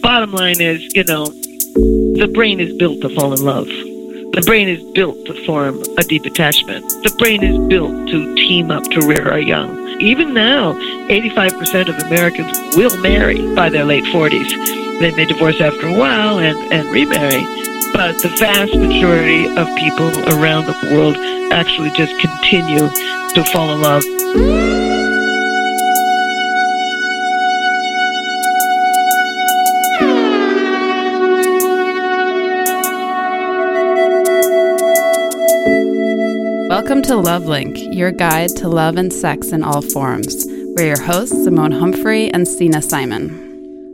Bottom line is, you know, the brain is built to fall in love. The brain is built to form a deep attachment. The brain is built to team up to rear our young. Even now, 85% of Americans will marry by their late 40s. They may divorce after a while and, and remarry, but the vast majority of people around the world actually just continue to fall in love. To Love Link, your guide to love and sex in all forms. We're your hosts, Simone Humphrey and Sina Simon.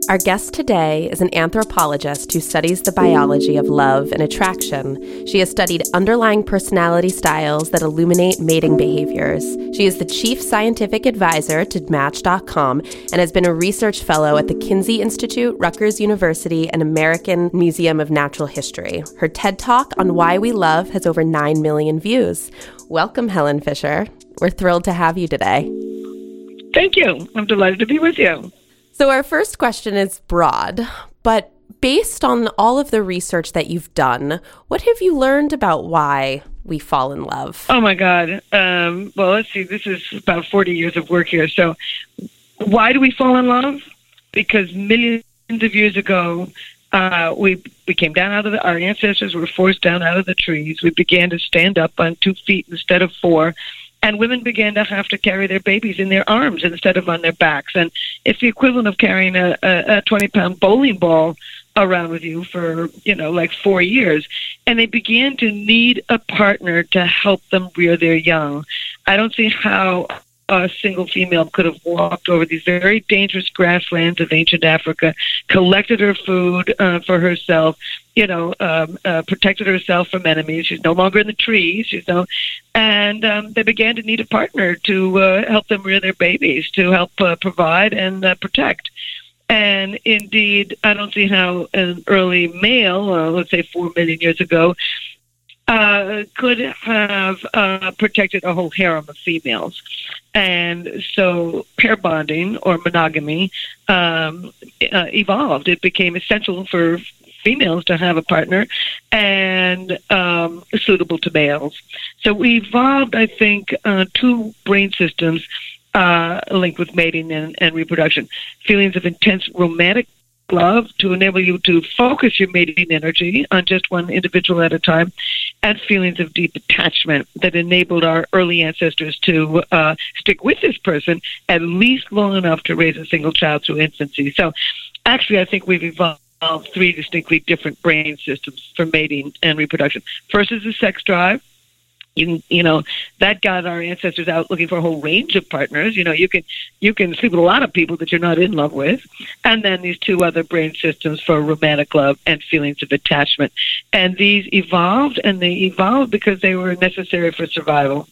Our guest today is an anthropologist who studies the biology of love and attraction. She has studied underlying personality styles that illuminate mating behaviors. She is the chief scientific advisor to Match.com and has been a research fellow at the Kinsey Institute, Rutgers University, and American Museum of Natural History. Her TED Talk on why we love has over 9 million views. Welcome, Helen Fisher. We're thrilled to have you today. Thank you. I'm delighted to be with you. So, our first question is broad, but based on all of the research that you've done, what have you learned about why we fall in love? Oh, my God. Um, well, let's see. This is about 40 years of work here. So, why do we fall in love? Because millions of years ago, uh, we we came down out of the, our ancestors were forced down out of the trees. We began to stand up on two feet instead of four and women began to have to carry their babies in their arms instead of on their backs. And it's the equivalent of carrying a, a, a 20 pound bowling ball around with you for, you know, like four years. And they began to need a partner to help them rear their young. I don't see how a single female could have walked over these very dangerous grasslands of ancient Africa, collected her food uh, for herself, you know, um, uh, protected herself from enemies. She's no longer in the trees, you know, and um, they began to need a partner to uh, help them rear their babies, to help uh, provide and uh, protect. And indeed, I don't see how an early male, uh, let's say four million years ago, uh, could have uh, protected a whole harem of females. And so pair bonding or monogamy um, uh, evolved. It became essential for females to have a partner and um, suitable to males. So we evolved, I think, uh, two brain systems uh, linked with mating and, and reproduction feelings of intense romantic love to enable you to focus your mating energy on just one individual at a time, and feelings of deep attachment that enabled our early ancestors to uh, stick with this person at least long enough to raise a single child through infancy. So, actually, I think we've evolved three distinctly different brain systems for mating and reproduction. First is the sex drive you you know that got our ancestors out looking for a whole range of partners. You know you can you can sleep with a lot of people that you're not in love with. And then these two other brain systems for romantic love and feelings of attachment. And these evolved and they evolved because they were necessary for survival.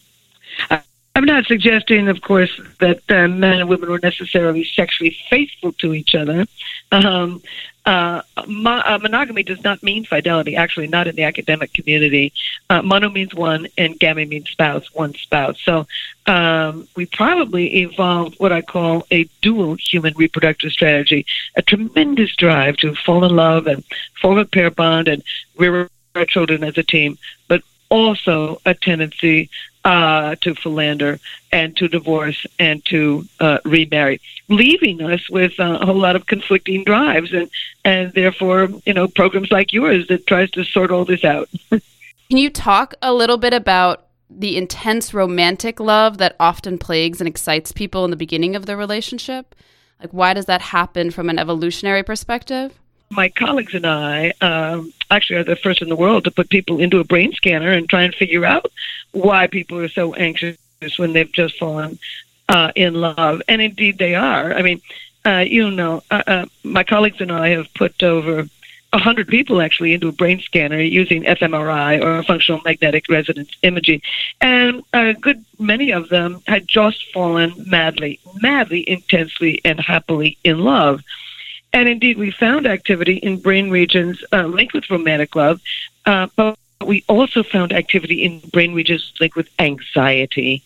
I'm not suggesting, of course, that uh, men and women were necessarily sexually faithful to each other. Um, uh, mo- uh, monogamy does not mean fidelity, actually, not in the academic community. Uh, mono means one, and gamy means spouse, one spouse. So um, we probably evolved what I call a dual human reproductive strategy, a tremendous drive to fall in love and form a pair bond and rear our children as a team, but also a tendency uh, to philander and to divorce and to uh, remarry, leaving us with uh, a whole lot of conflicting drives and and therefore you know programs like yours that tries to sort all this out. Can you talk a little bit about the intense romantic love that often plagues and excites people in the beginning of the relationship? Like, why does that happen from an evolutionary perspective? My colleagues and I um, actually are the first in the world to put people into a brain scanner and try and figure out why people are so anxious when they've just fallen uh, in love. And indeed, they are. I mean, uh, you know, uh, uh, my colleagues and I have put over a hundred people actually into a brain scanner using fMRI or functional magnetic resonance imaging, and a good many of them had just fallen madly, madly, intensely, and happily in love. And indeed, we found activity in brain regions uh, linked with romantic love, uh, but we also found activity in brain regions linked with anxiety.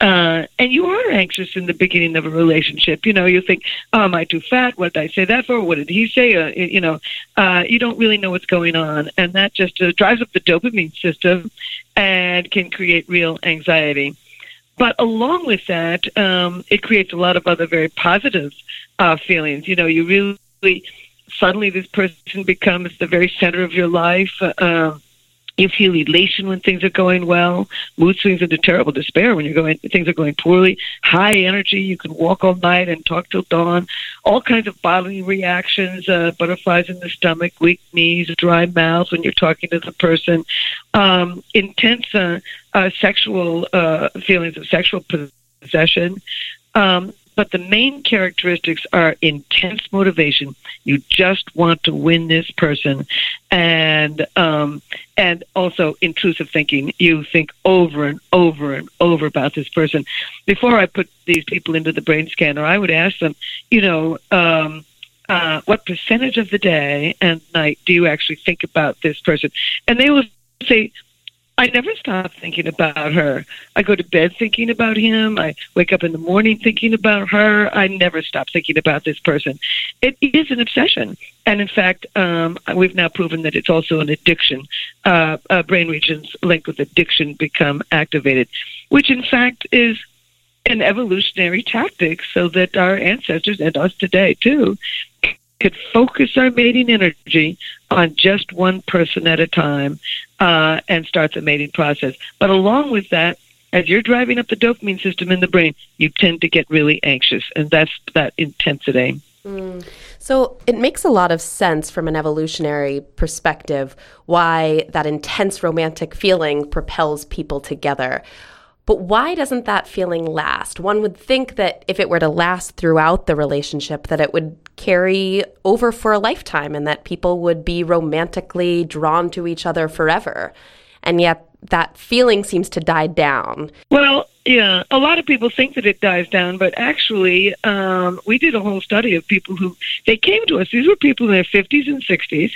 Uh, and you are anxious in the beginning of a relationship. You know, you think, oh, am I too fat? What did I say that for? What did he say? Uh, you know, uh, you don't really know what's going on. And that just uh, drives up the dopamine system and can create real anxiety. But along with that, um, it creates a lot of other very positive uh, feelings. You know, you really suddenly this person becomes the very center of your life. Uh, you feel elation when things are going well. Mood swings into terrible despair when you're going things are going poorly. High energy. You can walk all night and talk till dawn. All kinds of bodily reactions. Uh, butterflies in the stomach, weak knees, dry mouth when you're talking to the person. Um, intense uh, uh, sexual uh, feelings of sexual possession. Um, but the main characteristics are intense motivation. You just want to win this person, and um, and also intrusive thinking. You think over and over and over about this person. Before I put these people into the brain scanner, I would ask them, you know. Um, uh, what percentage of the day and night do you actually think about this person? And they will say I never stop thinking about her. I go to bed thinking about him. I wake up in the morning thinking about her. I never stop thinking about this person. It is an obsession. And in fact, um, we've now proven that it's also an addiction. Uh, uh, brain regions linked with addiction become activated, which in fact is an evolutionary tactic so that our ancestors and us today too could focus our mating energy on just one person at a time uh, and start the mating process. But along with that, as you're driving up the dopamine system in the brain, you tend to get really anxious, and that's that intensity. Mm. So it makes a lot of sense from an evolutionary perspective why that intense romantic feeling propels people together. But why doesn't that feeling last? One would think that if it were to last throughout the relationship, that it would carry over for a lifetime and that people would be romantically drawn to each other forever. And yet that feeling seems to die down. Well, yeah, a lot of people think that it dies down, but actually, um, we did a whole study of people who they came to us. These were people in their 50s and 60s,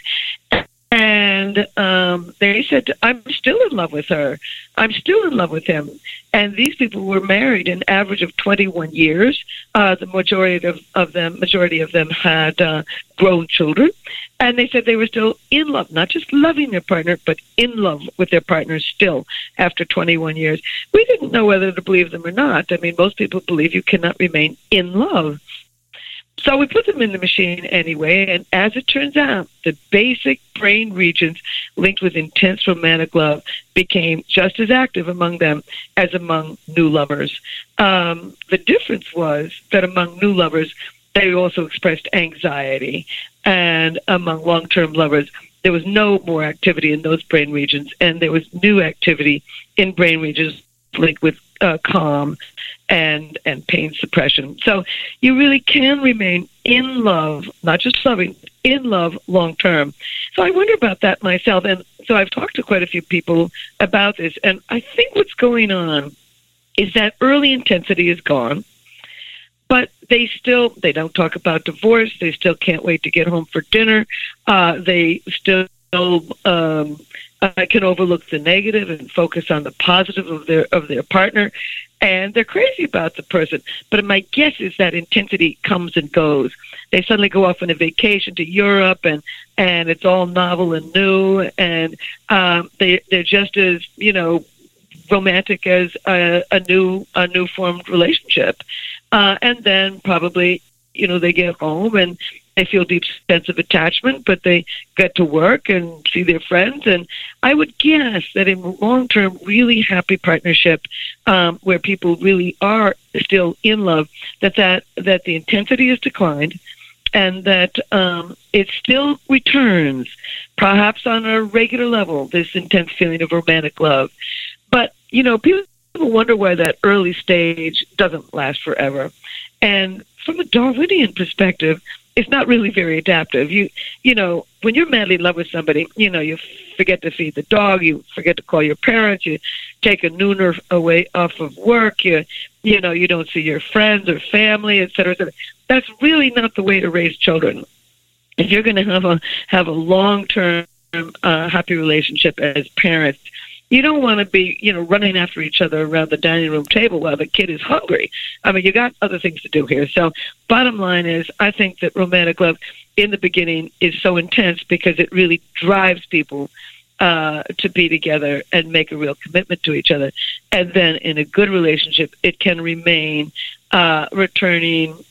and um, they said, I'm still in love with her. I'm still in love with him. And these people were married an average of 21 years. Uh, the majority of, of them, majority of them had uh, grown children. And they said they were still in love, not just loving their partner, but in love with their partner still after 21 years. We didn't know whether to believe them or not. I mean, most people believe you cannot remain in love. So we put them in the machine anyway, and as it turns out, the basic brain regions linked with intense romantic love became just as active among them as among new lovers. Um, the difference was that among new lovers, they also expressed anxiety, and among long term lovers, there was no more activity in those brain regions, and there was new activity in brain regions linked with uh, calm and and pain suppression. So you really can remain in love, not just loving, in love long term. So I wonder about that myself, and so I've talked to quite a few people about this, and I think what's going on is that early intensity is gone. But they still they don't talk about divorce. They still can't wait to get home for dinner. Uh, they still um, uh, can overlook the negative and focus on the positive of their of their partner, and they're crazy about the person. But my guess is that intensity comes and goes. They suddenly go off on a vacation to Europe, and and it's all novel and new, and um, they they're just as you know romantic as a, a new a new formed relationship, uh, and then probably you know they get home and they feel deep sense of attachment, but they get to work and see their friends. And I would guess that in a long term, really happy partnership, um, where people really are still in love, that that that the intensity has declined, and that um, it still returns, perhaps on a regular level, this intense feeling of romantic love. But you know, people wonder why that early stage doesn't last forever. And from a Darwinian perspective, it's not really very adaptive. You you know, when you're madly in love with somebody, you know, you forget to feed the dog, you forget to call your parents, you take a nooner away off of work, you you know, you don't see your friends or family, et cetera, et cetera. That's really not the way to raise children. If you're going to have a have a long term uh, happy relationship as parents, You don't want to be, you know, running after each other around the dining room table while the kid is hungry. I mean, you got other things to do here. So, bottom line is, I think that romantic love in the beginning is so intense because it really drives people uh, to be together and make a real commitment to each other. And then in a good relationship, it can remain uh, returning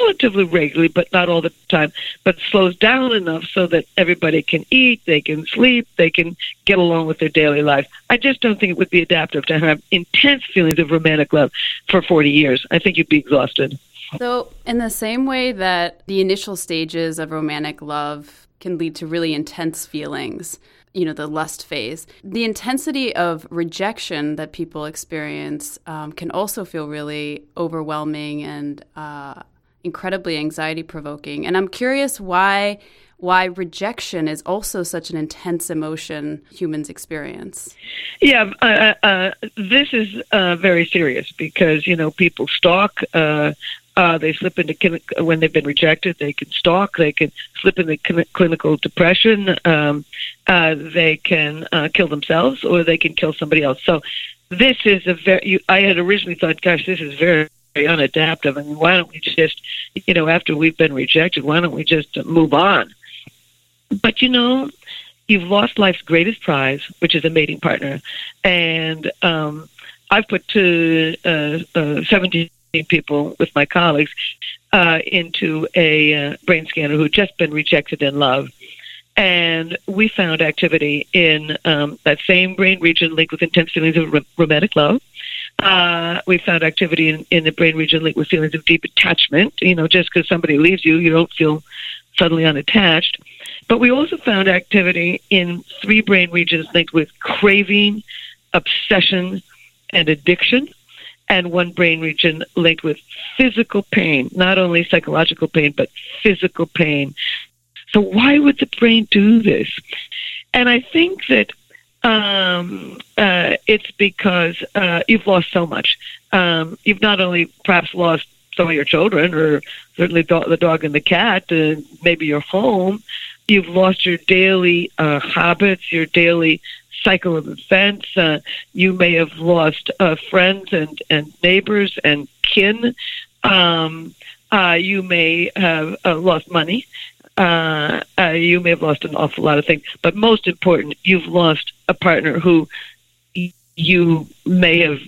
relatively regularly, but not all the time, but slows down enough so that everybody can eat, they can sleep, they can get along with their daily life. I just don't think it would be adaptive to have intense feelings of romantic love for 40 years. I think you'd be exhausted. So, in the same way that the initial stages of romantic love can lead to really intense feelings, you know the lust phase the intensity of rejection that people experience um, can also feel really overwhelming and uh, incredibly anxiety provoking and i'm curious why why rejection is also such an intense emotion humans experience. Yeah, uh, uh, uh this is uh, very serious because you know people stalk. Uh, uh, they slip into when they've been rejected. They can stalk. They can slip into clinical depression. Um, they can kill themselves, or they can kill somebody else. So, this is a very. You, I had originally thought, gosh, this is very unadaptive. I mean, why don't we just, you know, after we've been rejected, why don't we just move on? But you know, you've lost life's greatest prize, which is a mating partner, and um, I've put to uh, uh, 17 people with my colleagues uh, into a uh, brain scanner who had just been rejected in love. And we found activity in um, that same brain region linked with intense feelings of romantic love. Uh, we found activity in, in the brain region linked with feelings of deep attachment. You know, just because somebody leaves you, you don't feel suddenly unattached. But we also found activity in three brain regions linked with craving, obsession, and addiction and one brain region linked with physical pain, not only psychological pain, but physical pain. So, why would the brain do this? And I think that um, uh, it's because uh, you've lost so much. Um, you've not only perhaps lost some of your children, or certainly the dog and the cat, and maybe your home. You've lost your daily uh, habits, your daily cycle of events. Uh, you may have lost uh, friends and, and neighbors and kin. Um, uh, you may have uh, lost money. Uh, uh, you may have lost an awful lot of things. But most important, you've lost a partner who you may have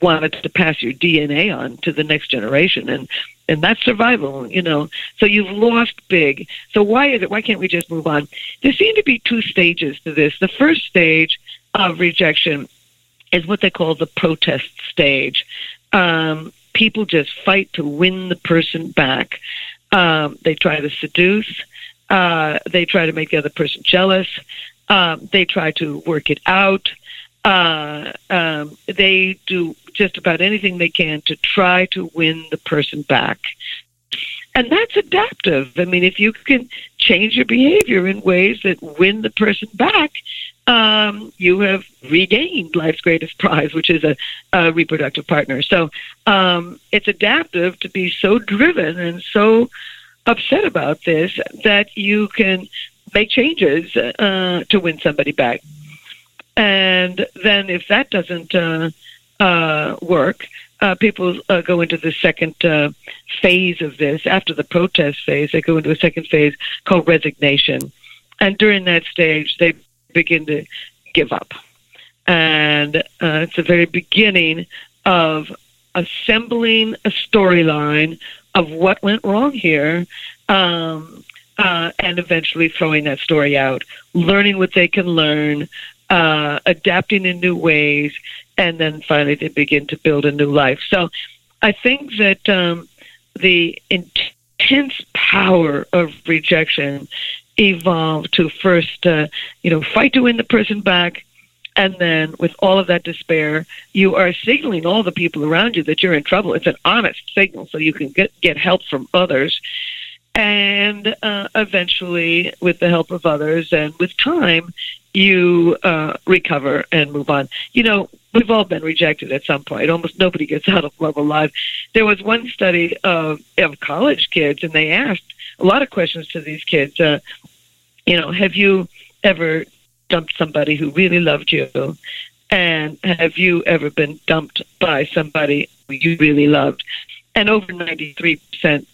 wanted to pass your DNA on to the next generation. And and that's survival, you know. So you've lost big. So why is it? Why can't we just move on? There seem to be two stages to this. The first stage of rejection is what they call the protest stage. Um, people just fight to win the person back. Um, they try to seduce. Uh, they try to make the other person jealous. Um, they try to work it out. Uh, um, they do just about anything they can to try to win the person back. And that's adaptive. I mean, if you can change your behavior in ways that win the person back, um, you have regained life's greatest prize, which is a, a reproductive partner. So um, it's adaptive to be so driven and so upset about this that you can make changes uh, to win somebody back. And then if that doesn't uh, uh, work, uh, people uh, go into the second uh, phase of this. After the protest phase, they go into a second phase called resignation. And during that stage, they begin to give up. And uh, it's the very beginning of assembling a storyline of what went wrong here um, uh, and eventually throwing that story out, learning what they can learn, uh, adapting in new ways, and then finally they begin to build a new life. So I think that um, the intense power of rejection evolved to first, uh, you know, fight to win the person back. And then, with all of that despair, you are signaling all the people around you that you're in trouble. It's an honest signal, so you can get get help from others, and uh, eventually, with the help of others and with time, you uh, recover and move on. You know, we've all been rejected at some point. Almost nobody gets out of love alive. There was one study of, of college kids, and they asked a lot of questions to these kids. Uh, you know, have you ever dumped somebody who really loved you? And have you ever been dumped by somebody you really loved? And over 93%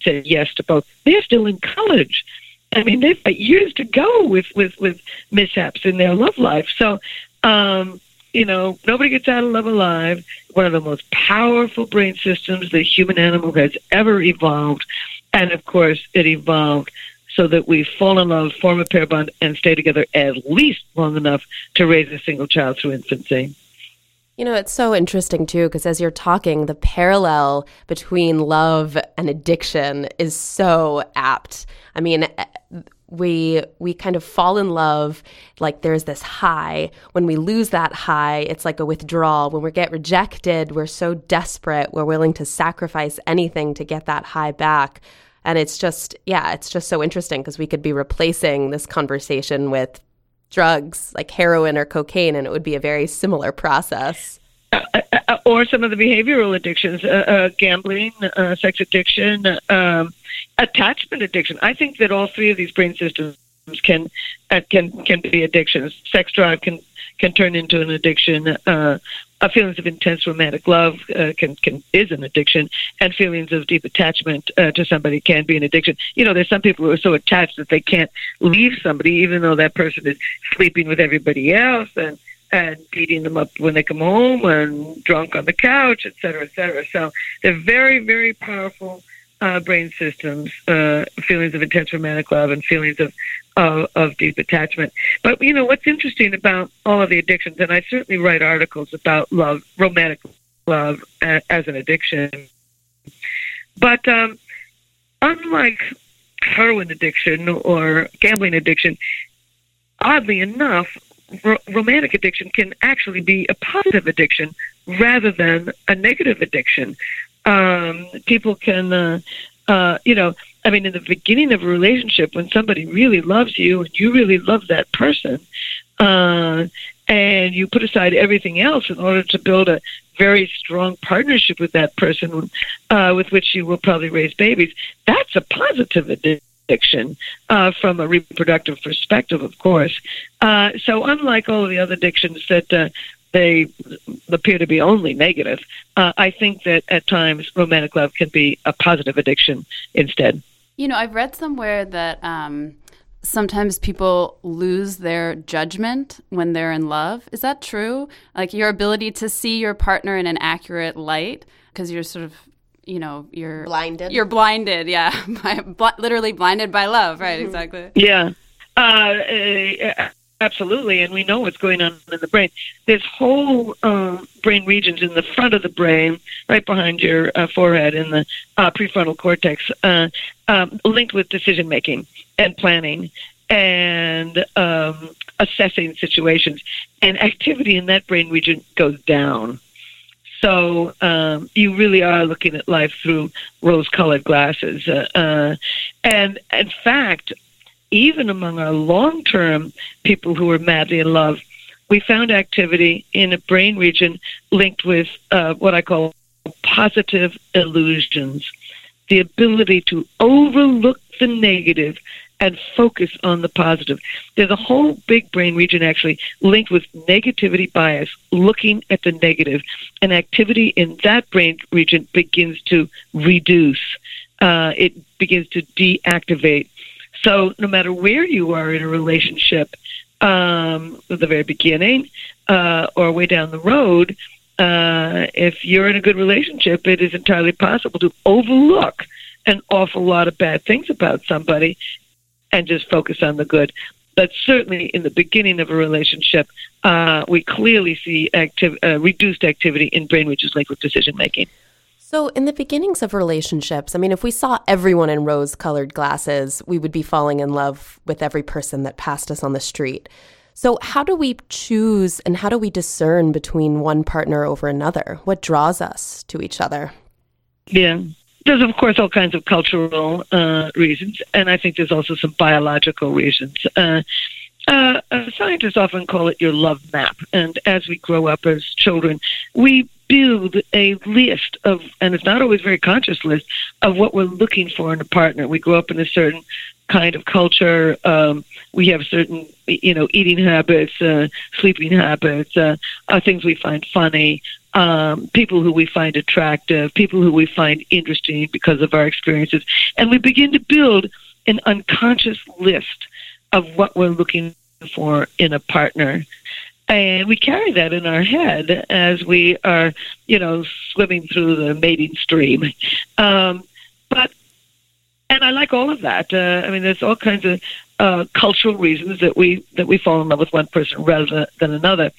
said yes to both. They're still in college. I mean, they've got years to go with, with, with mishaps in their love life. So, um, you know, nobody gets out of love alive. One of the most powerful brain systems the human animal has ever evolved. And of course, it evolved so that we fall in love, form a pair bond, and stay together at least long enough to raise a single child through infancy. You know, it's so interesting too, because as you're talking, the parallel between love and addiction is so apt. I mean, we we kind of fall in love like there's this high. When we lose that high it's like a withdrawal. When we get rejected we're so desperate we're willing to sacrifice anything to get that high back. And it's just, yeah, it's just so interesting because we could be replacing this conversation with drugs like heroin or cocaine, and it would be a very similar process. Uh, uh, uh or some of the behavioral addictions, uh, uh gambling, uh, sex addiction, um, attachment addiction. I think that all three of these brain systems can can can be addictions. Sex drive can can turn into an addiction. Uh, uh, feelings of intense romantic love uh, can can is an addiction, and feelings of deep attachment uh, to somebody can be an addiction. You know, there's some people who are so attached that they can't leave somebody, even though that person is sleeping with everybody else and and beating them up when they come home and drunk on the couch, et cetera, et cetera. So they're very, very powerful uh, brain systems, uh, feelings of intense romantic love and feelings of, of, of deep attachment. But you know what's interesting about all of the addictions, and I certainly write articles about love, romantic love as an addiction. But um, unlike heroin addiction or gambling addiction, oddly enough, ro- romantic addiction can actually be a positive addiction rather than a negative addiction um, people can, uh, uh, you know, I mean, in the beginning of a relationship, when somebody really loves you and you really love that person, uh, and you put aside everything else in order to build a very strong partnership with that person, uh, with which you will probably raise babies, that's a positive addiction uh, from a reproductive perspective, of course. Uh, so, unlike all of the other addictions that uh, they appear to be only negative. Uh, I think that at times romantic love can be a positive addiction instead. You know, I've read somewhere that um, sometimes people lose their judgment when they're in love. Is that true? Like your ability to see your partner in an accurate light because you're sort of you know you're blinded you're blinded yeah by, bl- literally blinded by love right mm-hmm. exactly yeah uh, uh, Absolutely, and we know what's going on in the brain. There's whole uh, brain regions in the front of the brain, right behind your uh, forehead, in the uh, prefrontal cortex, uh, um, linked with decision making and planning and um, assessing situations. And activity in that brain region goes down. So um, you really are looking at life through rose-colored glasses. Uh, uh, and in fact, even among our long term people who are madly in love, we found activity in a brain region linked with uh, what I call positive illusions the ability to overlook the negative and focus on the positive. There's a whole big brain region actually linked with negativity bias, looking at the negative, and activity in that brain region begins to reduce. Uh, it begins to deactivate so no matter where you are in a relationship, um, at the very beginning uh, or way down the road, uh, if you're in a good relationship, it is entirely possible to overlook an awful lot of bad things about somebody and just focus on the good. But certainly in the beginning of a relationship, uh, we clearly see uh, reduced activity in brain regions linked with decision making. So, in the beginnings of relationships, I mean, if we saw everyone in rose colored glasses, we would be falling in love with every person that passed us on the street. So, how do we choose and how do we discern between one partner over another? What draws us to each other? Yeah. There's, of course, all kinds of cultural uh, reasons, and I think there's also some biological reasons. Uh, uh, scientists often call it your love map. And as we grow up as children, we build a list of, and it's not always very conscious list, of what we're looking for in a partner. We grow up in a certain kind of culture. Um, we have certain, you know, eating habits, uh, sleeping habits, uh, uh, things we find funny, um, people who we find attractive, people who we find interesting because of our experiences, and we begin to build an unconscious list of what we're looking for in a partner. And we carry that in our head as we are, you know, swimming through the mating stream. Um, but and I like all of that. Uh, I mean, there's all kinds of uh, cultural reasons that we that we fall in love with one person rather than another.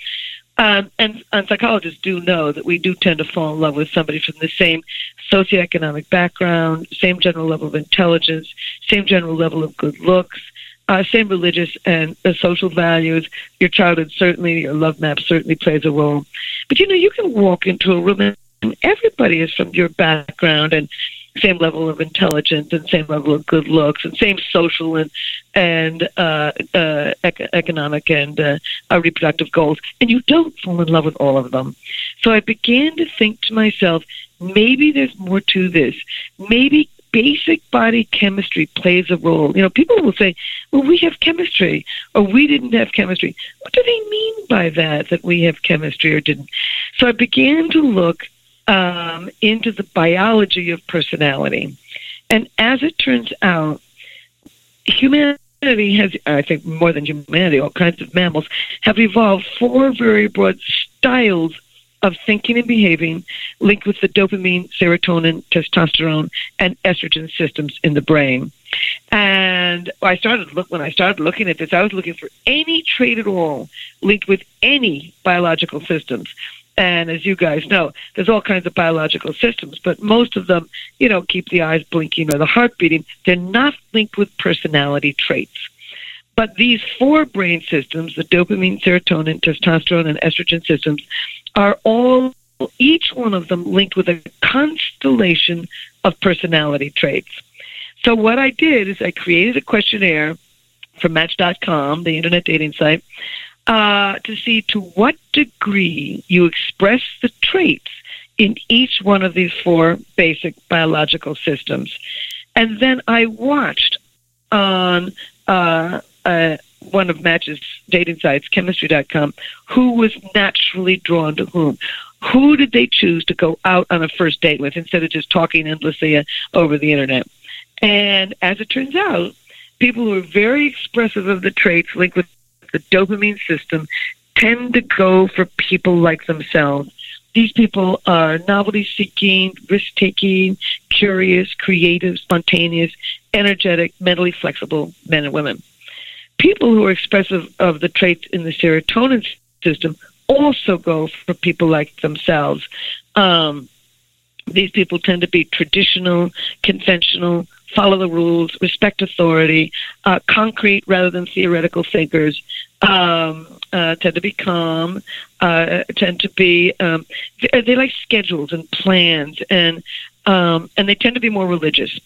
Um, and, and psychologists do know that we do tend to fall in love with somebody from the same socioeconomic background, same general level of intelligence, same general level of good looks, uh, same religious and uh, social values. Your childhood certainly, your love map certainly plays a role. But you know, you can walk into a room and everybody is from your background and same level of intelligence and same level of good looks and same social and and uh, uh, ec- economic and uh, uh, reproductive goals, and you don't fall in love with all of them. So I began to think to myself, maybe there's more to this. Maybe basic body chemistry plays a role. You know, people will say, well, we have chemistry, or we didn't have chemistry. What do they mean by that, that we have chemistry or didn't? So I began to look um, into the biology of personality. And as it turns out, humanity has, I think more than humanity, all kinds of mammals have evolved four very broad styles of thinking and behaving linked with the dopamine, serotonin, testosterone, and estrogen systems in the brain. And I started look when I started looking at this, I was looking for any trait at all linked with any biological systems. And as you guys know, there's all kinds of biological systems, but most of them, you know, keep the eyes blinking or the heart beating. They're not linked with personality traits. But these four brain systems, the dopamine, serotonin, testosterone, and estrogen systems, are all, each one of them linked with a constellation of personality traits. So what I did is I created a questionnaire for Match.com, the internet dating site, uh, to see to what degree you express the traits in each one of these four basic biological systems. And then I watched on uh, uh, one of Match's dating sites, chemistry.com, who was naturally drawn to whom. Who did they choose to go out on a first date with instead of just talking endlessly uh, over the internet? And as it turns out, people who are very expressive of the traits linked with the dopamine system tend to go for people like themselves. These people are novelty seeking, risk taking, curious, creative, spontaneous, energetic, mentally flexible men and women. People who are expressive of the traits in the serotonin system also go for people like themselves. Um, these people tend to be traditional, conventional, follow the rules, respect authority, uh, concrete rather than theoretical thinkers, um, uh, tend to be calm, uh, tend to be um, they, they, like schedules and plans, and um, and they tend to be more religious,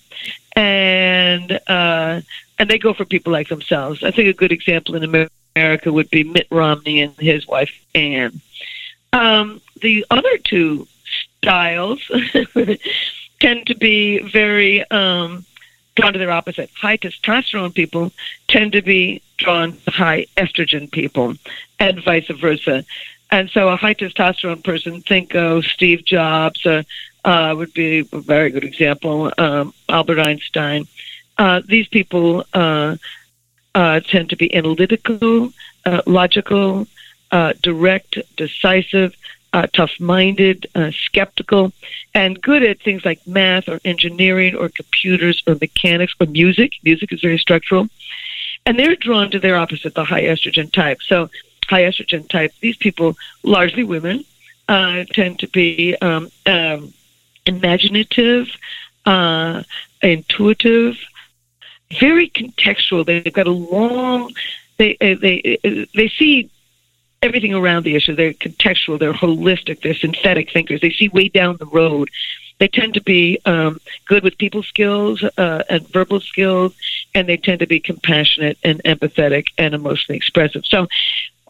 and uh, and they go for people like themselves. I think a good example in America would be Mitt Romney and his wife Ann. Um, the other two styles tend to be very um, drawn to their opposite. High testosterone people tend to be drawn to high estrogen people, and vice versa. And so, a high testosterone person, think of Steve Jobs, uh, uh, would be a very good example. Um, Albert Einstein. Uh, these people uh, uh, tend to be analytical, uh, logical, direct, decisive, uh, tough minded, uh, skeptical, and good at things like math or engineering or computers or mechanics or music. Music is very structural. And they're drawn to their opposite, the high estrogen type. So, high estrogen type, these people, largely women, uh, tend to be um, um, imaginative, uh, intuitive, very contextual. They've got a long, they, they, they see everything around the issue. They're contextual, they're holistic, they're synthetic thinkers. They see way down the road. They tend to be um, good with people skills uh, and verbal skills, and they tend to be compassionate and empathetic and emotionally expressive. So,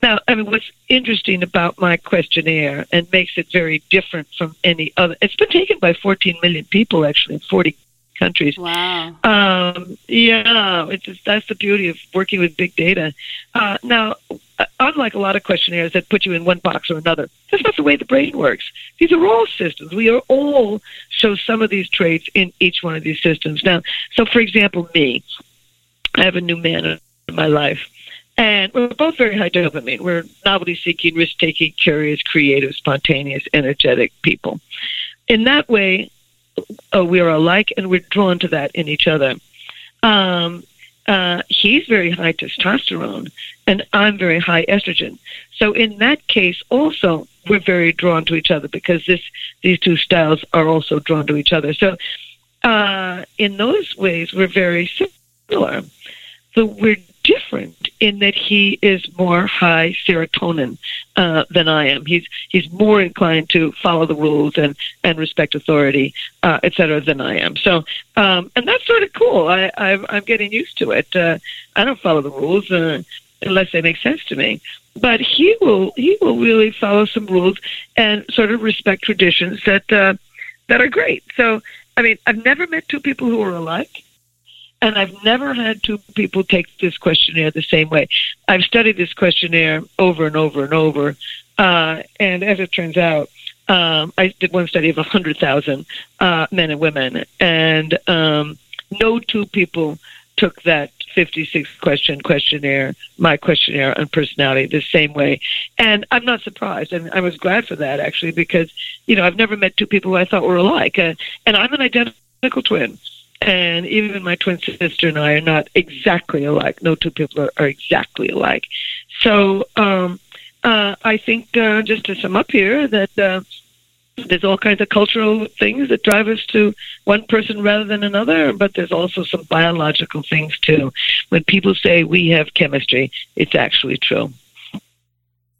now, I mean, what's interesting about my questionnaire and makes it very different from any other, it's been taken by 14 million people actually in 40 countries. Wow. Um, yeah, it's just, that's the beauty of working with big data. Uh, now, uh, unlike a lot of questionnaires that put you in one box or another, that's not the way the brain works. These are all systems. We are all show some of these traits in each one of these systems. Now, so for example, me, I have a new man in my life. And we're both very high dopamine. We're novelty seeking, risk taking, curious, creative, spontaneous, energetic people. In that way, uh, we are alike and we're drawn to that in each other. Um, uh, he's very high testosterone and I'm very high estrogen. So in that case, also we're very drawn to each other because this these two styles are also drawn to each other. So uh, in those ways, we're very similar. So we're different in that he is more high serotonin uh, than I am. He's he's more inclined to follow the rules and and respect authority, uh, et cetera, than I am. So, um, and that's sort of cool. I, I I'm getting used to it. Uh, I don't follow the rules uh, unless they make sense to me. But he will he will really follow some rules and sort of respect traditions that uh, that are great. So, I mean, I've never met two people who are alike. And I've never had two people take this questionnaire the same way. I've studied this questionnaire over and over and over. Uh, and as it turns out, um, I did one study of a 100,000 uh, men and women, and um, no two people took that 56 question questionnaire, my questionnaire on personality, the same way. And I'm not surprised. And I was glad for that, actually, because, you know, I've never met two people who I thought were alike. Uh, and I'm an identical twin and even my twin sister and I are not exactly alike. No two people are, are exactly alike. So um, uh, I think, uh, just to sum up here, that uh, there's all kinds of cultural things that drive us to one person rather than another, but there's also some biological things too. When people say we have chemistry, it's actually true.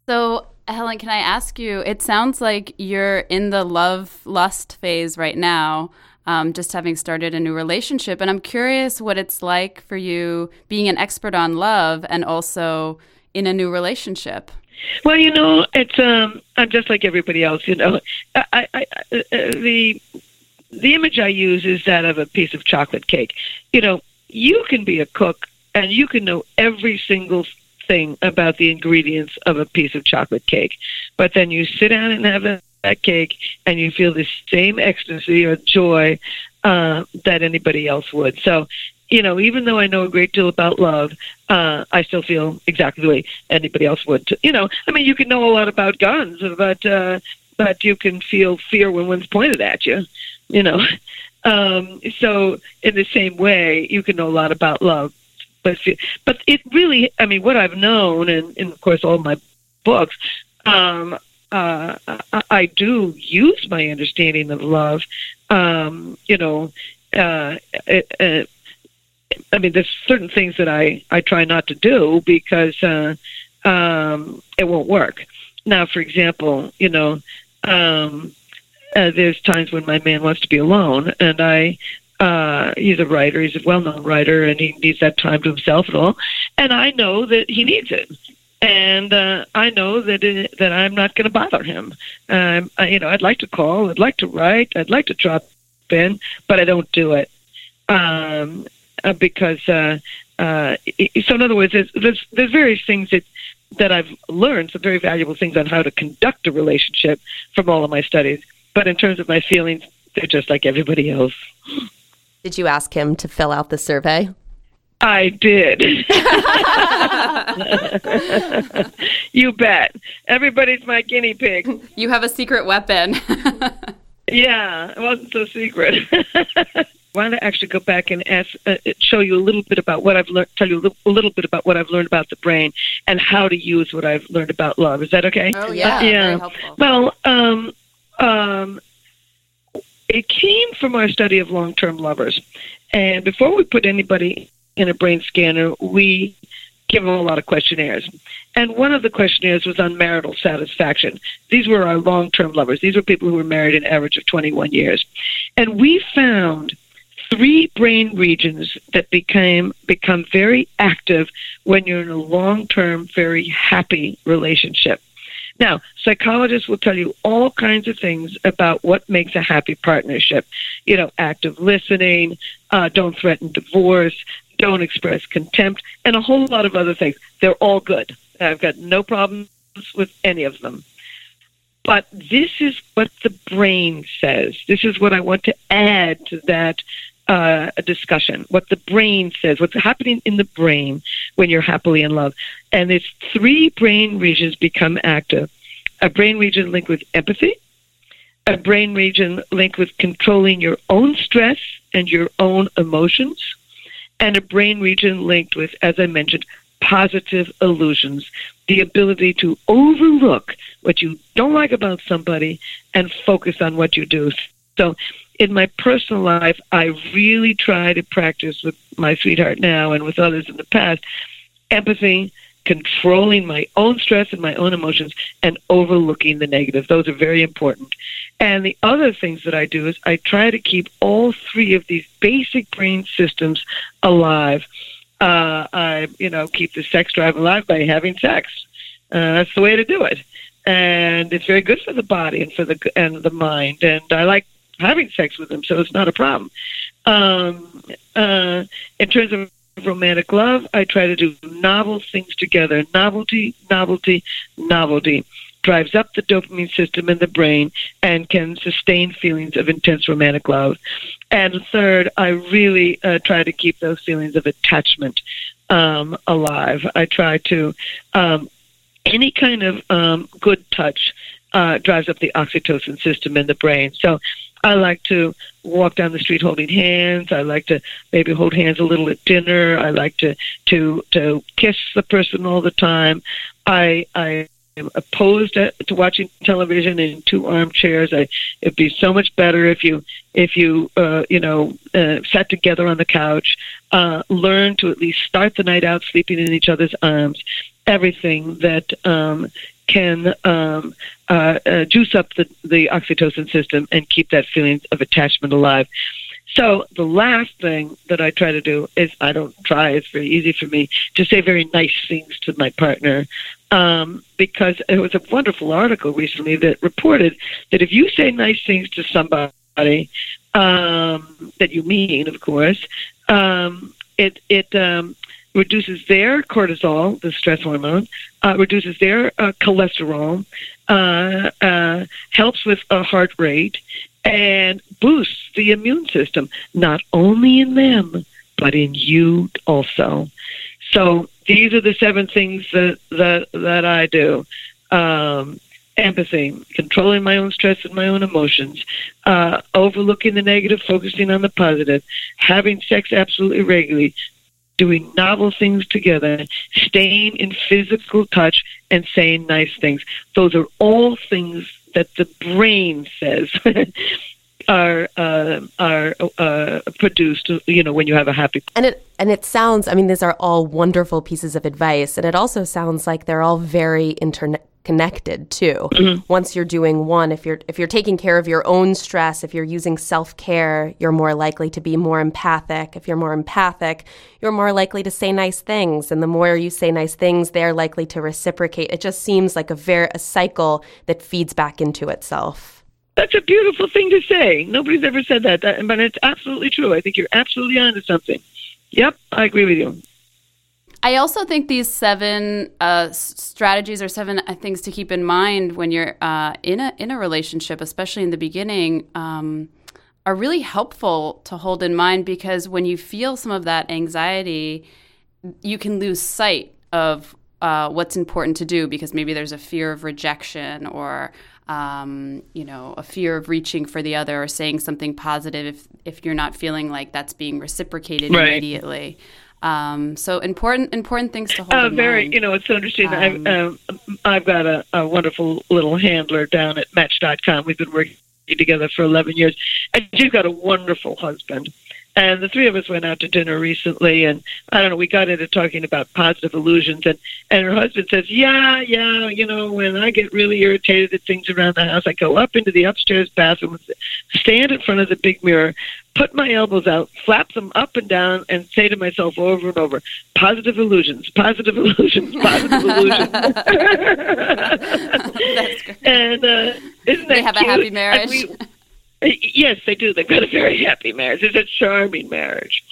So, Helen, can I ask you? It sounds like you're in the love lust phase right now um, just having started a new relationship. And I'm curious what it's like for you being an expert on love and also in a new relationship. Well, you know, it's um, I'm just like everybody else. You know, I, I, I, uh, the the image I use is that of a piece of chocolate cake. You know, you can be a cook and you can know every single thing about the ingredients of a piece of chocolate cake, but then you sit down and have a that cake and you feel the same ecstasy or joy uh, that anybody else would. So, you know, even though I know a great deal about love, uh, I still feel exactly the way anybody else would. You know, I mean, you can know a lot about guns, but uh, but you can feel fear when one's pointed at you. You know, um, so in the same way, you can know a lot about love, but but it really, I mean, what I've known, and, and of course all my books, um, uh, I do use my understanding of love. Um, you know, uh, uh, I mean, there's certain things that I I try not to do because uh, um, it won't work. Now, for example, you know, um, uh, there's times when my man wants to be alone, and I uh, he's a writer. He's a well-known writer, and he needs that time to himself and all. And I know that he needs it and uh, I know that that I'm not going to bother him. Um, I, you know, I'd like to call, I'd like to write, I'd like to drop in, but I don't do it um, uh, because. Uh, uh, so, in other words, there's, there's there's various things that that I've learned, some very valuable things on how to conduct a relationship from all of my studies. But in terms of my feelings, they're just like everybody else. Did you ask him to fill out the survey? I did. you bet. Everybody's my guinea pig. You have a secret weapon. yeah, it wasn't so secret. I want to actually go back and ask, uh, show you a little bit about what I've learned, tell you a little, a little, bit about what I've learned about the brain and how to use what I've learned about love. Is that okay? Oh, yeah. Uh, yeah. Well, um, um, it came from our study of long term lovers. And before we put anybody in a brain scanner, we give them a lot of questionnaires. And one of the questionnaires was on marital satisfaction. These were our long term lovers. These were people who were married an average of 21 years. And we found three brain regions that became become very active when you're in a long term, very happy relationship. Now, psychologists will tell you all kinds of things about what makes a happy partnership. You know, active listening, uh, don't threaten divorce, don't express contempt, and a whole lot of other things. They're all good. I've got no problems with any of them. But this is what the brain says. This is what I want to add to that uh, discussion. What the brain says, what's happening in the brain when you're happily in love. And it's three brain regions become active a brain region linked with empathy, a brain region linked with controlling your own stress and your own emotions, and a brain region linked with, as I mentioned, positive illusions, the ability to overlook what you don't like about somebody and focus on what you do. So, in my personal life, I really try to practice with my sweetheart now and with others in the past empathy, controlling my own stress and my own emotions, and overlooking the negative. Those are very important. And the other things that I do is I try to keep all three of these basic brain systems alive uh, I, you know, keep the sex drive alive by having sex. Uh, that's the way to do it, and it's very good for the body and for the and the mind. And I like having sex with them, so it's not a problem. Um, uh, in terms of romantic love, I try to do novel things together. Novelty, novelty, novelty drives up the dopamine system in the brain and can sustain feelings of intense romantic love. And third, I really uh, try to keep those feelings of attachment um, alive. I try to, um, any kind of um, good touch uh, drives up the oxytocin system in the brain. So I like to walk down the street holding hands. I like to maybe hold hands a little at dinner. I like to to to kiss the person all the time. I I am opposed to, to watching television in two armchairs. I, it'd be so much better if you if you uh, you know uh, sat together on the couch, uh, learn to at least start the night out sleeping in each other's arms. Everything that um, can um, uh, uh, juice up the, the oxytocin system and keep that feeling of attachment alive. So the last thing that I try to do is I don't try; it's very easy for me to say very nice things to my partner, um, because it was a wonderful article recently that reported that if you say nice things to somebody um, that you mean, of course, um, it it um, reduces their cortisol, the stress hormone, uh, reduces their uh, cholesterol, uh, uh helps with a heart rate, and boosts the immune system, not only in them, but in you also. So these are the seven things that that, that I do. Um, empathy, controlling my own stress and my own emotions, uh, overlooking the negative, focusing on the positive, having sex absolutely regularly, doing novel things together, staying in physical touch, and saying nice things. Those are all things that the brain says are uh, are uh, produced. You know, when you have a happy and it and it sounds. I mean, these are all wonderful pieces of advice, and it also sounds like they're all very internet connected too. Mm-hmm. Once you're doing one, if you're if you're taking care of your own stress, if you're using self-care, you're more likely to be more empathic. If you're more empathic, you're more likely to say nice things, and the more you say nice things, they're likely to reciprocate. It just seems like a very a cycle that feeds back into itself. That's a beautiful thing to say. Nobody's ever said that, that but it's absolutely true. I think you're absolutely onto something. Yep, I agree with you. I also think these seven uh, strategies or seven uh, things to keep in mind when you're uh, in a in a relationship, especially in the beginning, um, are really helpful to hold in mind because when you feel some of that anxiety, you can lose sight of uh, what's important to do because maybe there's a fear of rejection or um, you know, a fear of reaching for the other or saying something positive if if you're not feeling like that's being reciprocated right. immediately. Um, so important important things to hold. Uh, very, mind. you know, it's so interesting. Um, I've, uh, I've got a, a wonderful little handler down at Match.com. We've been working together for 11 years, and she's got a wonderful husband. And the three of us went out to dinner recently, and I don't know, we got into talking about positive illusions, and and her husband says, "Yeah, yeah, you know, when I get really irritated at things around the house, I go up into the upstairs bathroom, stand in front of the big mirror, put my elbows out, flap them up and down, and say to myself over and over, positive illusions, positive illusions, positive illusions. That's great. and uh, isn't that they have cute? a happy marriage. Yes, they do. They've got a very happy marriage. It's a charming marriage.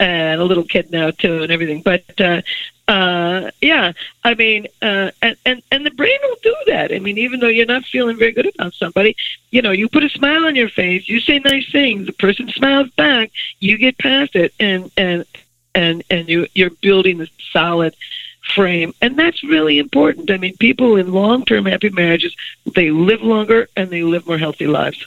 And a little kid now too, and everything. But uh, uh, yeah, I mean, uh, and, and and the brain will do that. I mean, even though you're not feeling very good about somebody, you know, you put a smile on your face, you say nice things, the person smiles back, you get past it, and and and and you you're building a solid frame, and that's really important. I mean, people in long-term happy marriages they live longer and they live more healthy lives.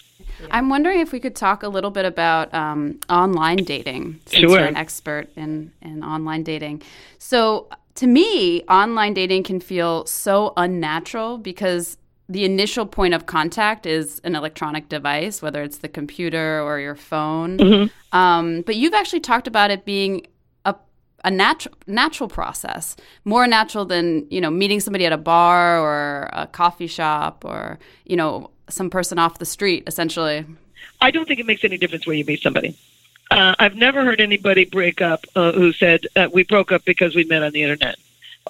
I'm wondering if we could talk a little bit about um, online dating, since Sure. you're an expert in, in online dating. So, to me, online dating can feel so unnatural because the initial point of contact is an electronic device, whether it's the computer or your phone. Mm-hmm. Um, but you've actually talked about it being a, a natural natural process, more natural than you know meeting somebody at a bar or a coffee shop or you know some person off the street. Essentially, I don't think it makes any difference where you meet somebody. Uh, I've never heard anybody break up uh, who said uh, we broke up because we met on the internet,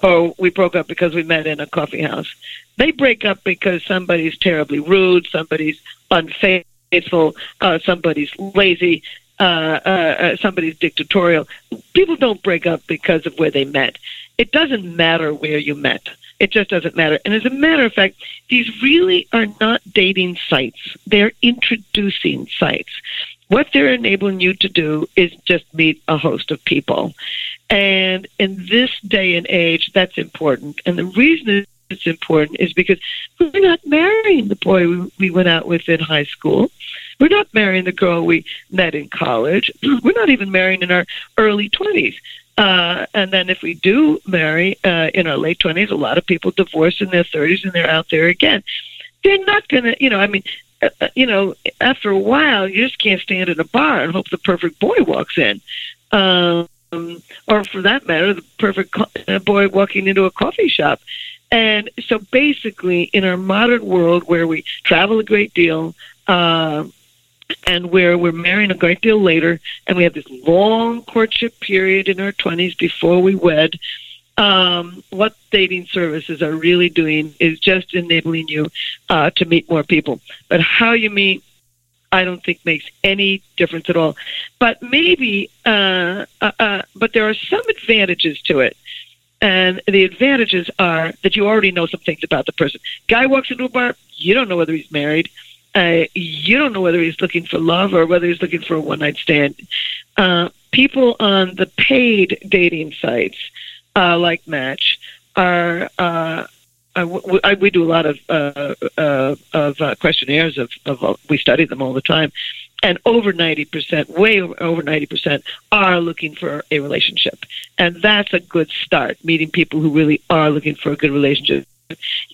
or we broke up because we met in a coffee house. They break up because somebody's terribly rude, somebody's unfaithful, uh, somebody's lazy, uh, uh, uh, somebody's dictatorial. People don't break up because of where they met. It doesn't matter where you met. It just doesn't matter. And as a matter of fact, these really are not dating sites. They're introducing sites. What they're enabling you to do is just meet a host of people. And in this day and age, that's important. And the reason it's important is because we're not marrying the boy we, we went out with in high school. We're not marrying the girl we met in college. We're not even marrying in our early 20s. Uh, and then if we do marry uh, in our late 20s, a lot of people divorce in their 30s and they're out there again. They're not going to, you know, I mean, uh, uh, you know, after a while, you just can't stand in a bar and hope the perfect boy walks in. Um, or for that matter, the perfect co- uh, boy walking into a coffee shop. And so basically, in our modern world where we travel a great deal, uh, and where we're marrying a great deal later, and we have this long courtship period in our 20s before we wed. Um, what dating services are really doing is just enabling you uh, to meet more people. But how you meet, I don't think makes any difference at all. But maybe, uh, uh, uh, but there are some advantages to it. And the advantages are that you already know some things about the person. Guy walks into a bar, you don't know whether he's married. Uh, you don't know whether he's looking for love or whether he's looking for a one night stand. Uh, people on the paid dating sites, uh, like Match, are. Uh, I, w- I, we do a lot of uh, uh, of uh, questionnaires of, of uh, we study them all the time, and over ninety percent, way over ninety percent, are looking for a relationship, and that's a good start. Meeting people who really are looking for a good relationship.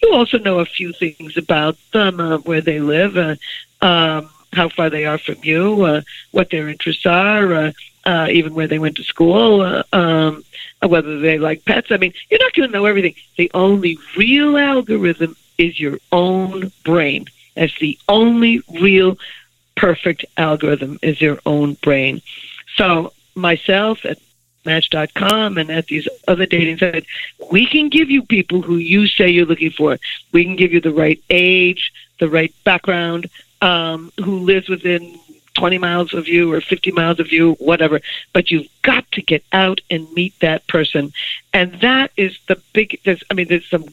You also know a few things about them, uh, where they live, uh, um, how far they are from you, uh, what their interests are, uh, uh, even where they went to school, uh, um, whether they like pets. I mean, you're not going to know everything. The only real algorithm is your own brain. That's the only real perfect algorithm is your own brain. So myself at Match.com and at these other dating sites, we can give you people who you say you're looking for. We can give you the right age, the right background, um, who lives within 20 miles of you or 50 miles of you, whatever. But you've got to get out and meet that person. And that is the big, there's, I mean, there's some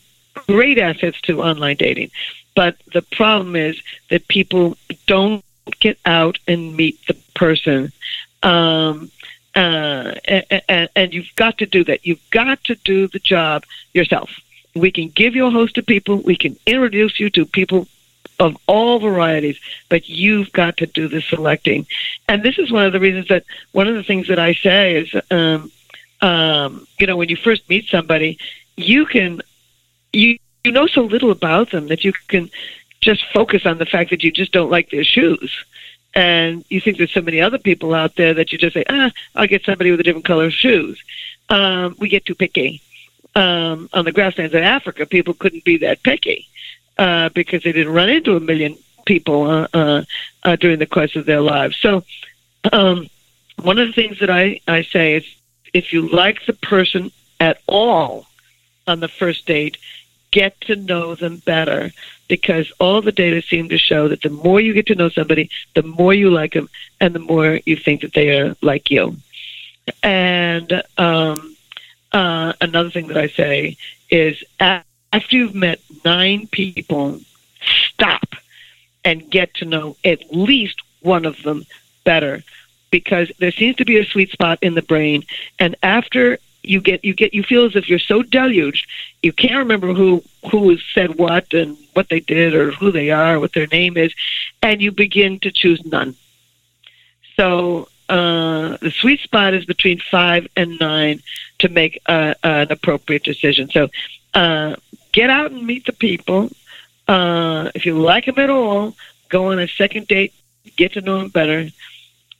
great assets to online dating. But the problem is that people don't get out and meet the person. Um, uh, and, and you've got to do that. You've got to do the job yourself. We can give you a host of people. We can introduce you to people of all varieties, but you've got to do the selecting. And this is one of the reasons that one of the things that I say is, um, um, you know, when you first meet somebody, you can you you know so little about them that you can just focus on the fact that you just don't like their shoes and you think there's so many other people out there that you just say, ah, I'll get somebody with a different color of shoes. Um, we get too picky. Um, on the grasslands of Africa, people couldn't be that picky uh, because they didn't run into a million people uh, uh, uh, during the course of their lives. So, um, one of the things that I, I say is if you like the person at all on the first date, get to know them better because all the data seem to show that the more you get to know somebody, the more you like them, and the more you think that they are like you. And um, uh, another thing that I say is after you've met nine people, stop and get to know at least one of them better because there seems to be a sweet spot in the brain and after you get you get you feel as if you're so deluged you can't remember who who said what and what they did or who they are what their name is and you begin to choose none. So uh, the sweet spot is between five and nine to make uh, an appropriate decision. So uh, get out and meet the people. Uh, if you like them at all go on a second date get to know them better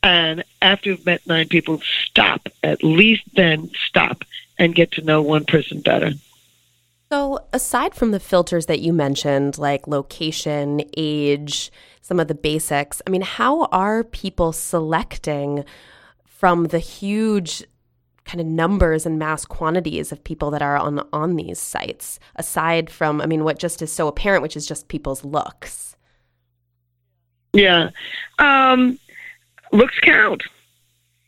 and after you've met nine people, stop. At least then stop and get to know one person better. So, aside from the filters that you mentioned, like location, age, some of the basics, I mean, how are people selecting from the huge kind of numbers and mass quantities of people that are on on these sites aside from i mean what just is so apparent which is just people's looks yeah um looks count.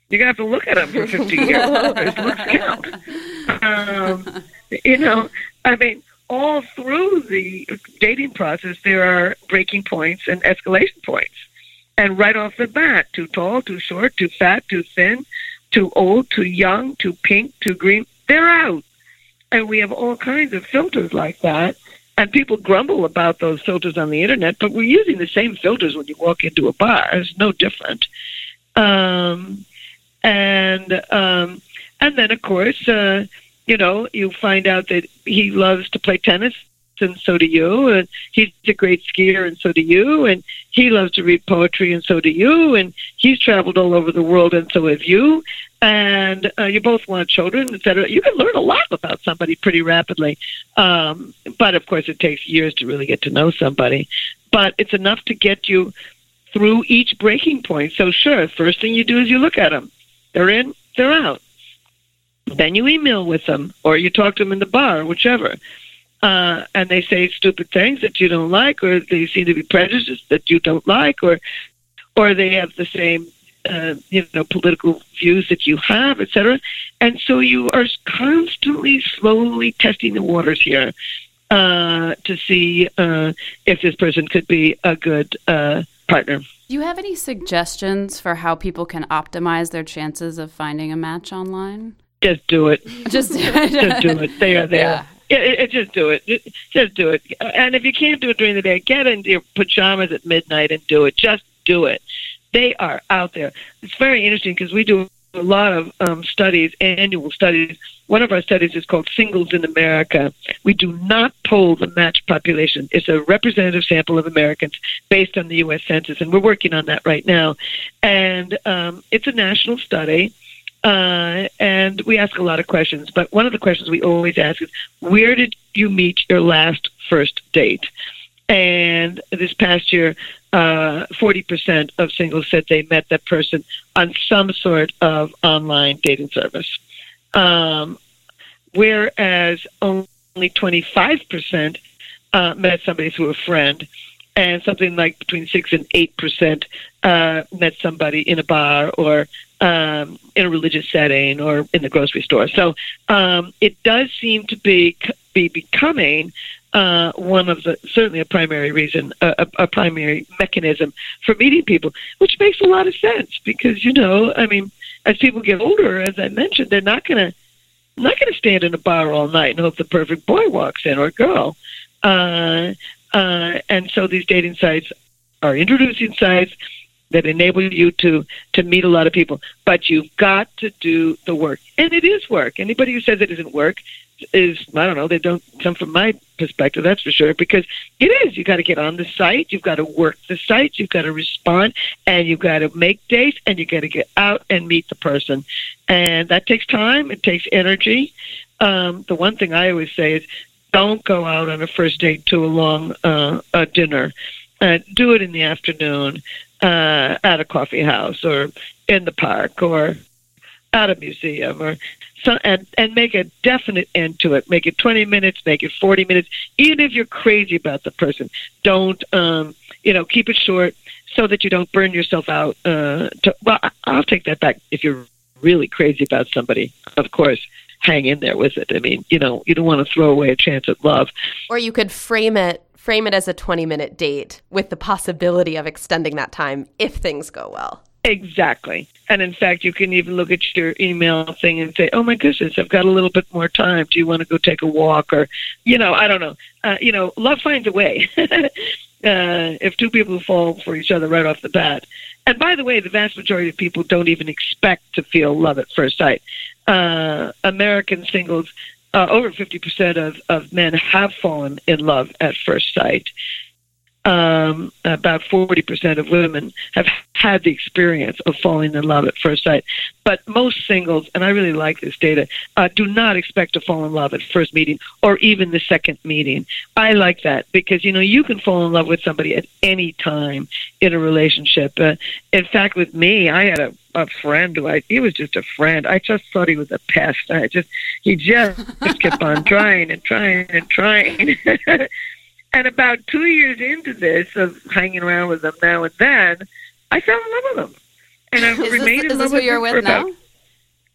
You're gonna have to look at them for 50 years. looks count. Um, you know, I mean, all through the dating process, there are breaking points and escalation points. And right off the bat, too tall, too short, too fat, too thin, too old, too young, too pink, too green, they're out. And we have all kinds of filters like that. And people grumble about those filters on the internet, but we're using the same filters when you walk into a bar. It's no different. Um, and um, and then of course, uh, you know, you find out that he loves to play tennis, and so do you. And he's a great skier, and so do you. And he loves to read poetry, and so do you. And he's traveled all over the world, and so have you. And uh, you both want children, etc. You can learn a lot about somebody pretty rapidly. Um, but of course, it takes years to really get to know somebody. But it's enough to get you through each breaking point. So, sure, first thing you do is you look at them. They're in, they're out. Then you email with them, or you talk to them in the bar, whichever. Uh, and they say stupid things that you don't like, or they seem to be prejudiced that you don't like, or or they have the same uh, you know political views that you have, etc. And so you are constantly, slowly testing the waters here uh, to see uh, if this person could be a good uh, partner. Do you have any suggestions for how people can optimize their chances of finding a match online? Just do it. Just, just do it. They are there. Yeah. Yeah, it, it, just do it. Just do it. And if you can't do it during the day, get into your pajamas at midnight and do it. Just do it. They are out there. It's very interesting because we do a lot of um, studies, annual studies. One of our studies is called Singles in America. We do not poll the matched population. It's a representative sample of Americans based on the U.S. Census, and we're working on that right now. And um, it's a national study. Uh, and we ask a lot of questions, but one of the questions we always ask is, where did you meet your last first date? And this past year, uh, 40% of singles said they met that person on some sort of online dating service. Um, whereas only 25% uh, met somebody through a friend, and something like between 6 and 8% uh, met somebody in a bar or um, in a religious setting or in the grocery store. So um, it does seem to be, be becoming uh, one of the certainly a primary reason, a, a primary mechanism for meeting people, which makes a lot of sense because you know, I mean, as people get older, as I mentioned, they're not to not to stand in a bar all night and hope the perfect boy walks in or girl. Uh, uh, and so these dating sites are introducing sites that enable you to to meet a lot of people. But you've got to do the work, and it is work. Anybody who says it isn't work is I don't know. They don't come from my perspective, that's for sure. Because it is. You got to get on the site. You've got to work the site. You've got to respond, and you've got to make dates, and you got to get out and meet the person, and that takes time. It takes energy. Um, the one thing I always say is, don't go out on a first date to a long uh, a dinner. Uh, do it in the afternoon uh, at a coffee house or in the park or at a museum or so, and and make a definite end to it. Make it 20 minutes, make it 40 minutes. Even if you're crazy about the person, don't um, you know keep it short so that you don't burn yourself out. Uh, to, well, I'll take that back. If you're really crazy about somebody, of course, hang in there with it. I mean, you know, you don't want to throw away a chance at love. Or you could frame it frame it as a 20 minute date with the possibility of extending that time if things go well. Exactly. And in fact, you can even look at your email thing and say, oh my goodness, I've got a little bit more time. Do you want to go take a walk? Or, you know, I don't know. Uh, you know, love finds a way. uh, if two people fall for each other right off the bat. And by the way, the vast majority of people don't even expect to feel love at first sight. Uh, American singles uh, over 50% of, of men have fallen in love at first sight. Um, about 40% of women have had the experience of falling in love at first sight. But most singles, and I really like this data, uh, do not expect to fall in love at first meeting or even the second meeting. I like that because, you know, you can fall in love with somebody at any time in a relationship. Uh, in fact, with me, I had a a friend who I he was just a friend. I just thought he was a pest. I just he just, just kept on trying and trying and trying. and about two years into this of hanging around with them now and then, I fell in love with him, and I is remained this, in love with him you're with now?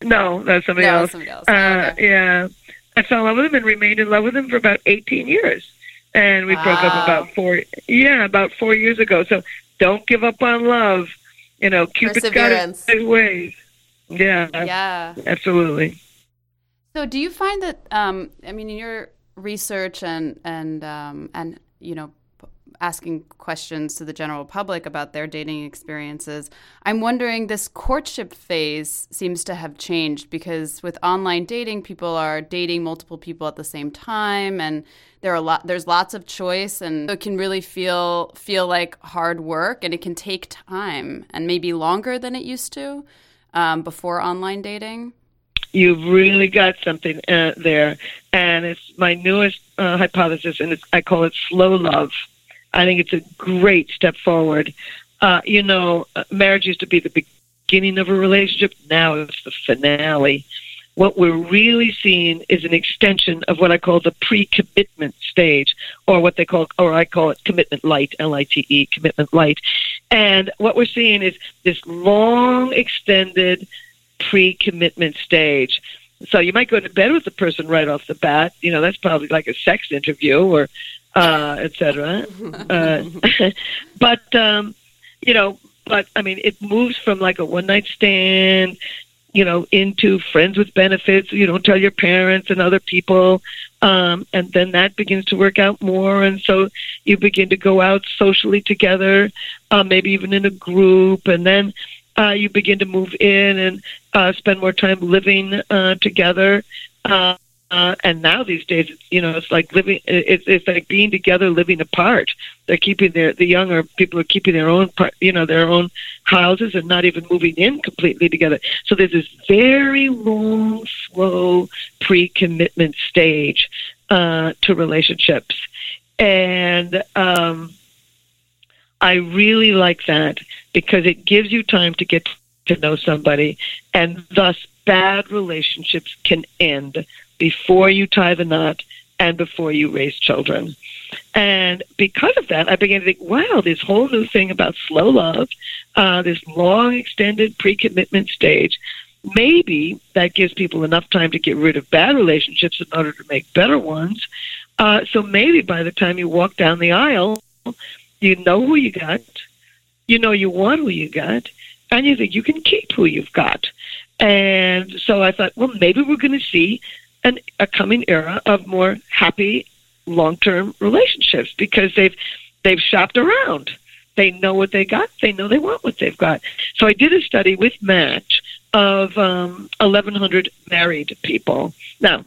No, that's somebody No, else. somebody else. Uh, Okay. Yeah, I fell in love with him and remained in love with him for about eighteen years, and we broke up about four. Yeah, about four years ago. So don't give up on love. You know, Cupid's got his ways. Yeah, Yeah. absolutely. So, do you find that? Um, I mean, in your research and and um, and you know, asking questions to the general public about their dating experiences, I'm wondering this courtship phase seems to have changed because with online dating, people are dating multiple people at the same time, and there are lot. There's lots of choice, and it can really feel feel like hard work, and it can take time and maybe longer than it used to um, before online dating. You've really got something uh, there, and it's my newest uh, hypothesis, and I call it slow love. I think it's a great step forward. Uh, you know, uh, marriage used to be the beginning of a relationship. Now it's the finale. What we're really seeing is an extension of what I call the pre-commitment stage, or what they call, or I call it commitment light, L-I-T-E, commitment light. And what we're seeing is this long, extended pre-commitment stage. So you might go to bed with the person right off the bat. You know, that's probably like a sex interview or uh, et cetera. Uh, but um, you know, but I mean, it moves from like a one night stand, you know, into friends with benefits. You don't tell your parents and other people, um, and then that begins to work out more, and so you begin to go out socially together, uh, maybe even in a group, and then uh, you begin to move in and uh, spend more time living uh, together. Uh, uh, and now these days, you know, it's like living. It's it's like being together, living apart. They're keeping their the younger people are keeping their own, part, you know, their own houses and not even moving in completely together. So there's this very long, slow pre-commitment stage uh, to relationships, and um, I really like that because it gives you time to get to know somebody, and thus bad relationships can end before you tie the knot and before you raise children. And because of that, I began to think, wow, this whole new thing about slow love, uh, this long extended pre commitment stage, maybe that gives people enough time to get rid of bad relationships in order to make better ones. Uh, so maybe by the time you walk down the aisle, you know who you got, you know you want who you got, and you think you can keep who you've got. And so I thought, well, maybe we're going to see an, a coming era of more happy long-term relationships because they've they've shopped around. They know what they got. They know they want what they've got. So I did a study with Match of um, 1,100 married people. Now,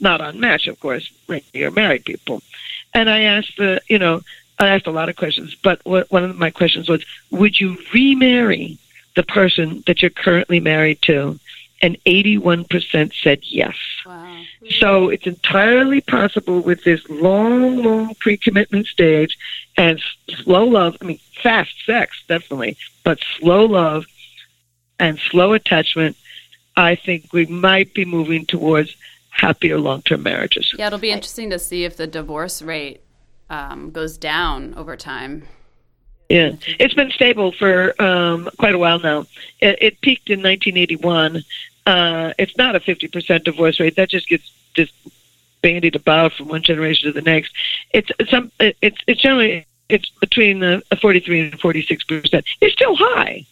not on Match, of course, regular married people. And I asked the, you know, I asked a lot of questions, but what, one of my questions was, would you remarry the person that you're currently married to? And 81% said yes. Wow. So it's entirely possible with this long, long pre-commitment stage and slow love. I mean, fast sex, definitely, but slow love and slow attachment. I think we might be moving towards happier long-term marriages. Yeah, it'll be interesting to see if the divorce rate um, goes down over time. Yeah, it's been stable for um, quite a while now. It, it peaked in 1981. Uh, it's not a 50% divorce rate. That just gets just bandied about from one generation to the next. It's some. It's it's generally it's between the 43 and 46 percent. It's still high,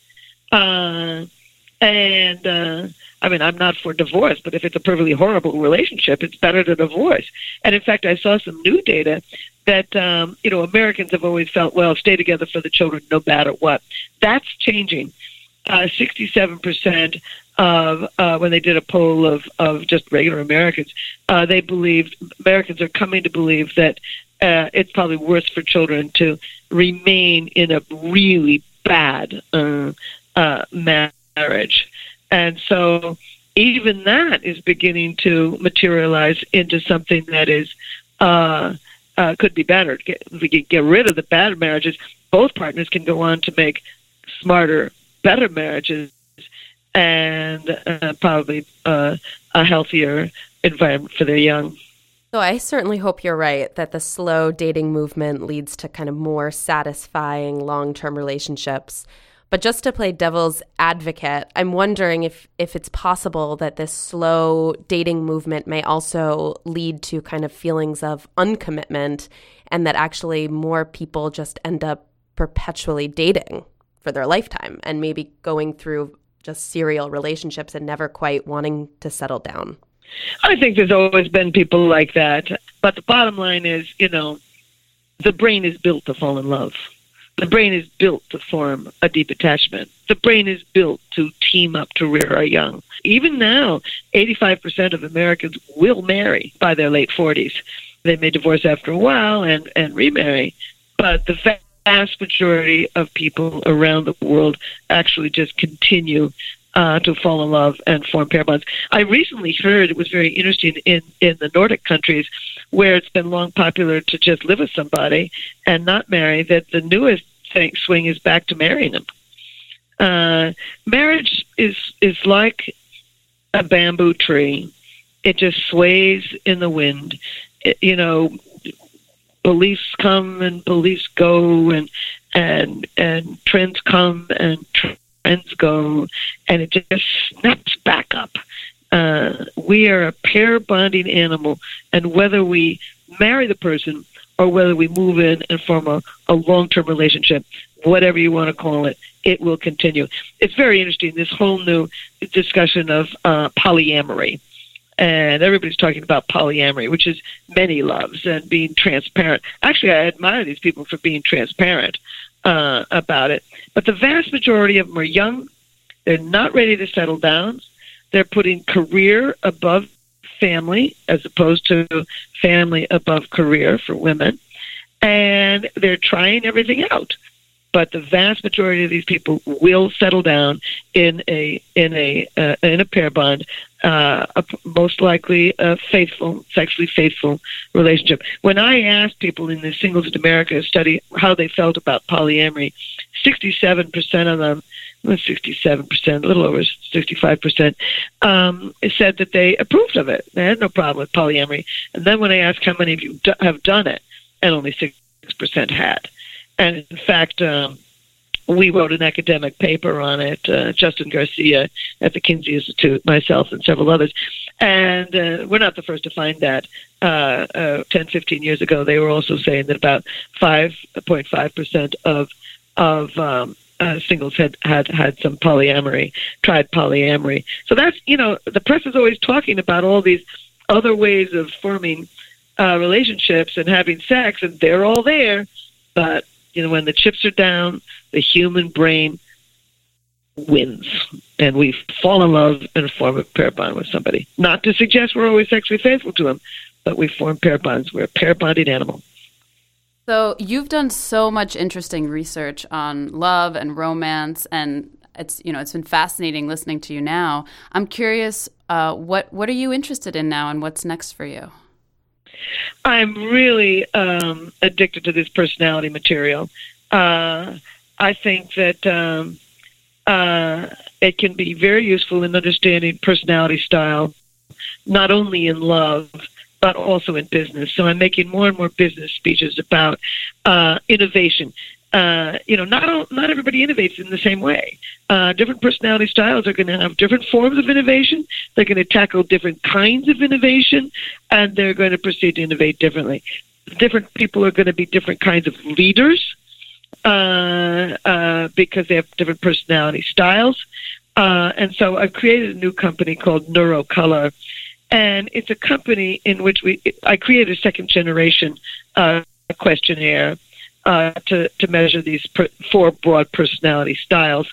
uh, and uh, I mean I'm not for divorce, but if it's a perfectly horrible relationship, it's better to divorce. And in fact, I saw some new data that um, you know Americans have always felt well stay together for the children no matter what. That's changing. Uh, 67% of uh, when they did a poll of, of just regular Americans, uh, they believed Americans are coming to believe that uh, it's probably worse for children to remain in a really bad uh, uh, marriage, and so even that is beginning to materialize into something that is uh, uh, could be better. We can get rid of the bad marriages. Both partners can go on to make smarter, better marriages, and uh, probably uh, a healthier environment for their young. So I certainly hope you're right that the slow dating movement leads to kind of more satisfying long-term relationships. But just to play devil's advocate, I'm wondering if if it's possible that this slow dating movement may also lead to kind of feelings of uncommitment and that actually more people just end up perpetually dating for their lifetime and maybe going through just serial relationships and never quite wanting to settle down. I think there's always been people like that. But the bottom line is, you know, the brain is built to fall in love. The brain is built to form a deep attachment. The brain is built to team up to rear our young. Even now, 85% of Americans will marry by their late 40s. They may divorce after a while and, and remarry, but the vast majority of people around the world actually just continue uh, to fall in love and form pair bonds. I recently heard it was very interesting in, in the Nordic countries where it's been long popular to just live with somebody and not marry, that the newest thing, swing is back to marrying them. Uh, marriage is is like a bamboo tree. It just sways in the wind. It, you know, beliefs come and beliefs go, and and and trends come and trends go, and it just snaps back up. Uh, we are a pair bonding animal, and whether we marry the person or whether we move in and form a, a long term relationship, whatever you want to call it, it will continue. It's very interesting, this whole new discussion of uh, polyamory. And everybody's talking about polyamory, which is many loves and being transparent. Actually, I admire these people for being transparent uh, about it. But the vast majority of them are young. They're not ready to settle down. They're putting career above family as opposed to family above career for women. And they're trying everything out. But the vast majority of these people will settle down in a in a uh, in a pair bond, uh, a, most likely a faithful, sexually faithful relationship. When I asked people in the Singles in America study how they felt about polyamory, sixty-seven percent of them 67%, a little over 65%, um, said that they approved of it. They had no problem with polyamory. And then when I asked how many of you do- have done it, and only 6% had. And in fact, um, we wrote an academic paper on it, uh, Justin Garcia at the Kinsey Institute, myself, and several others. And uh, we're not the first to find that. Uh, uh, 10, 15 years ago, they were also saying that about 5.5% of of um, uh, singles had had had some polyamory, tried polyamory. So that's you know the press is always talking about all these other ways of forming uh, relationships and having sex, and they're all there. But you know when the chips are down, the human brain wins, and we fall in love and form a pair bond with somebody. Not to suggest we're always sexually faithful to them, but we form pair bonds. We're a pair bonded animal. So you've done so much interesting research on love and romance, and it's you know it's been fascinating listening to you now. I'm curious, uh, what what are you interested in now, and what's next for you? I'm really um, addicted to this personality material. Uh, I think that um, uh, it can be very useful in understanding personality style, not only in love but also in business. So I'm making more and more business speeches about uh, innovation. Uh, you know, not all, not everybody innovates in the same way. Uh, different personality styles are going to have different forms of innovation. They're going to tackle different kinds of innovation, and they're going to proceed to innovate differently. Different people are going to be different kinds of leaders uh, uh, because they have different personality styles. Uh, and so I've created a new company called Neurocolor, and it's a company in which we I created a second generation uh, questionnaire uh, to to measure these per, four broad personality styles,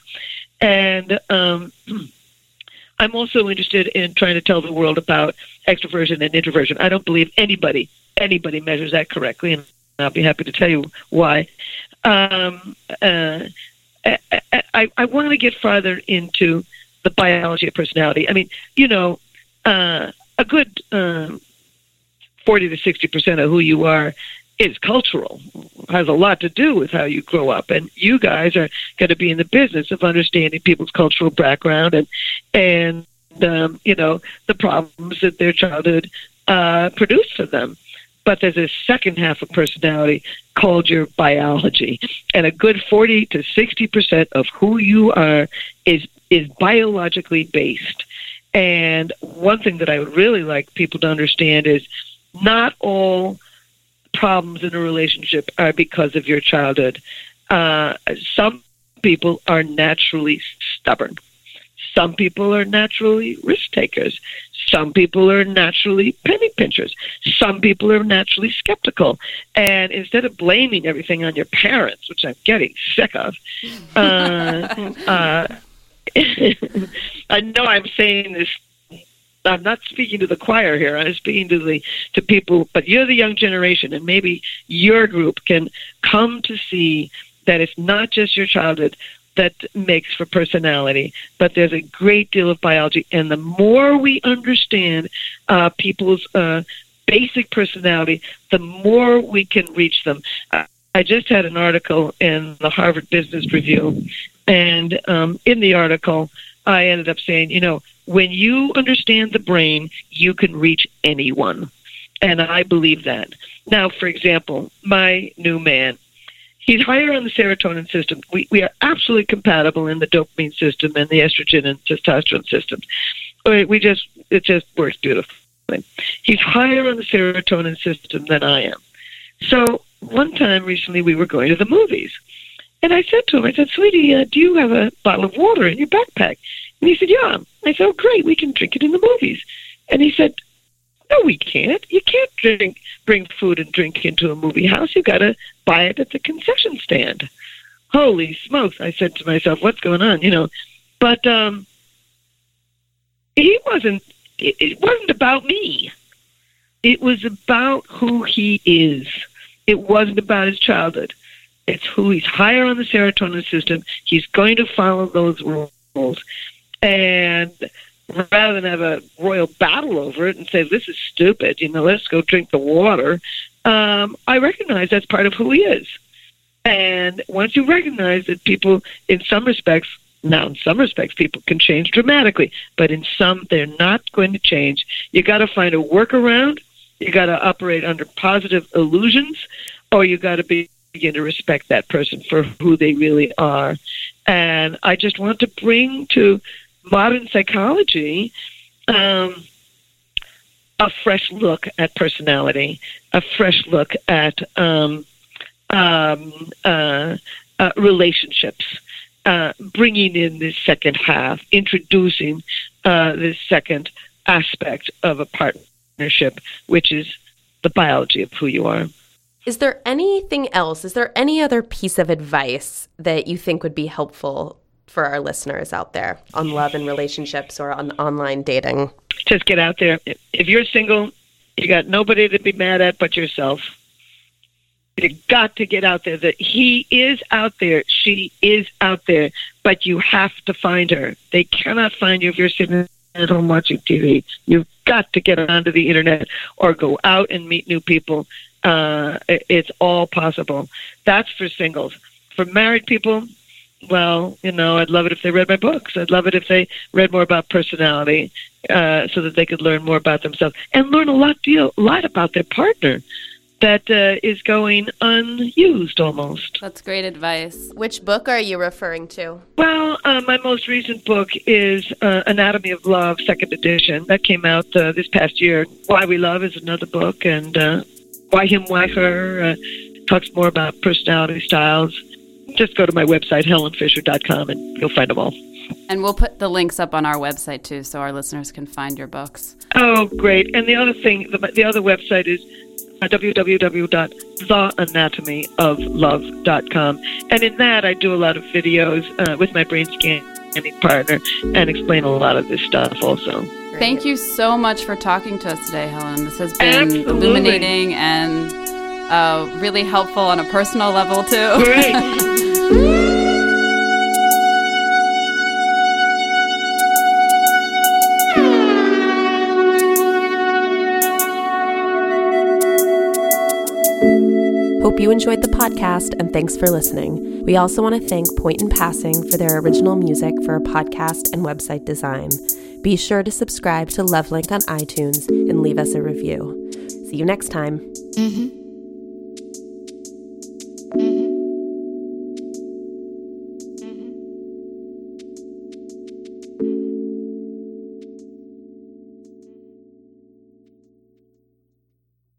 and um, I'm also interested in trying to tell the world about extroversion and introversion. I don't believe anybody anybody measures that correctly, and I'll be happy to tell you why. Um, uh, I, I, I want to get farther into the biology of personality. I mean, you know, uh, a good uh, 40 to 60 percent of who you are is cultural, has a lot to do with how you grow up. And you guys are going to be in the business of understanding people's cultural background and, and um, you know, the problems that their childhood uh, produced for them. But there's a second half of personality called your biology. And a good 40 to 60% of who you are is, is biologically based. And one thing that I would really like people to understand is not all problems in a relationship are because of your childhood. Uh, some people are naturally stubborn. Some people are naturally risk takers. Some people are naturally penny pinchers. Some people are naturally skeptical. And instead of blaming everything on your parents, which I'm getting sick of, uh, uh, I know I'm saying this. I'm not speaking to the choir here. I'm speaking to the to people. But you're the young generation, and maybe your group can come to see that it's not just your childhood that makes for personality, but there's a great deal of biology. And the more we understand uh, people's uh, basic personality, the more we can reach them. Uh, I just had an article in the Harvard Business Review and um, in the article, I ended up saying, you know, when you understand the brain, you can reach anyone. And I believe that. Now, for example, my new man, he's higher on the serotonin system. We, we are absolutely compatible in the dopamine system and the estrogen and testosterone systems. We just, it just works beautifully. He's higher on the serotonin system than I am. So one time recently, we were going to the movies and I said to him, I said, sweetie, uh, do you have a bottle of water in your backpack? And he said, yeah. I said, oh, great, we can drink it in the movies. And he said, no, we can't. You can't drink, bring food and drink into a movie house. You got to buy it at the concession stand. Holy smokes! I said to myself, what's going on? You know, but um, he wasn't. It, it wasn't about me. It was about who he is. It wasn't about his childhood. It's who he's higher on the serotonin system. He's going to follow those rules. And rather than have a royal battle over it and say, this is stupid, you know, let's go drink the water, um, I recognize that's part of who he is. And once you recognize that people, in some respects, now in some respects, people can change dramatically, but in some, they're not going to change. You got to find a workaround. You got to operate under positive illusions, or you got to be begin to respect that person for who they really are. And I just want to bring to modern psychology um, a fresh look at personality, a fresh look at um, um, uh, uh, relationships, uh, bringing in this second half, introducing uh, this second aspect of a partnership, which is the biology of who you are. Is there anything else? Is there any other piece of advice that you think would be helpful for our listeners out there on love and relationships or on online dating? Just get out there. If you're single, you got nobody to be mad at but yourself. You got to get out there. That he is out there. She is out there. But you have to find her. They cannot find you if you're sitting at home watching TV. You've got to get onto the internet or go out and meet new people. Uh, it's all possible. That's for singles. For married people, well, you know, I'd love it if they read my books. I'd love it if they read more about personality, uh, so that they could learn more about themselves and learn a lot deal a lot about their partner that uh, is going unused almost. That's great advice. Which book are you referring to? Well, uh, my most recent book is uh, Anatomy of Love, second edition. That came out uh, this past year. Why We Love is another book, and uh, Why Him, Why Her uh, talks more about personality styles. Just go to my website, helenfisher.com, and you'll find them all. And we'll put the links up on our website too, so our listeners can find your books. Oh, great! And the other thing, the, the other website is www.theanatomyoflove.com. And in that, I do a lot of videos uh, with my brain scanning partner and explain a lot of this stuff also. Thank you so much for talking to us today, Helen. This has been Absolutely. illuminating and uh, really helpful on a personal level, too. Great. Hope you enjoyed the podcast and thanks for listening. We also want to thank Point in Passing for their original music for our podcast and website design. Be sure to subscribe to Lovelink on iTunes and leave us a review. See you next time. Mm-hmm. Mm-hmm.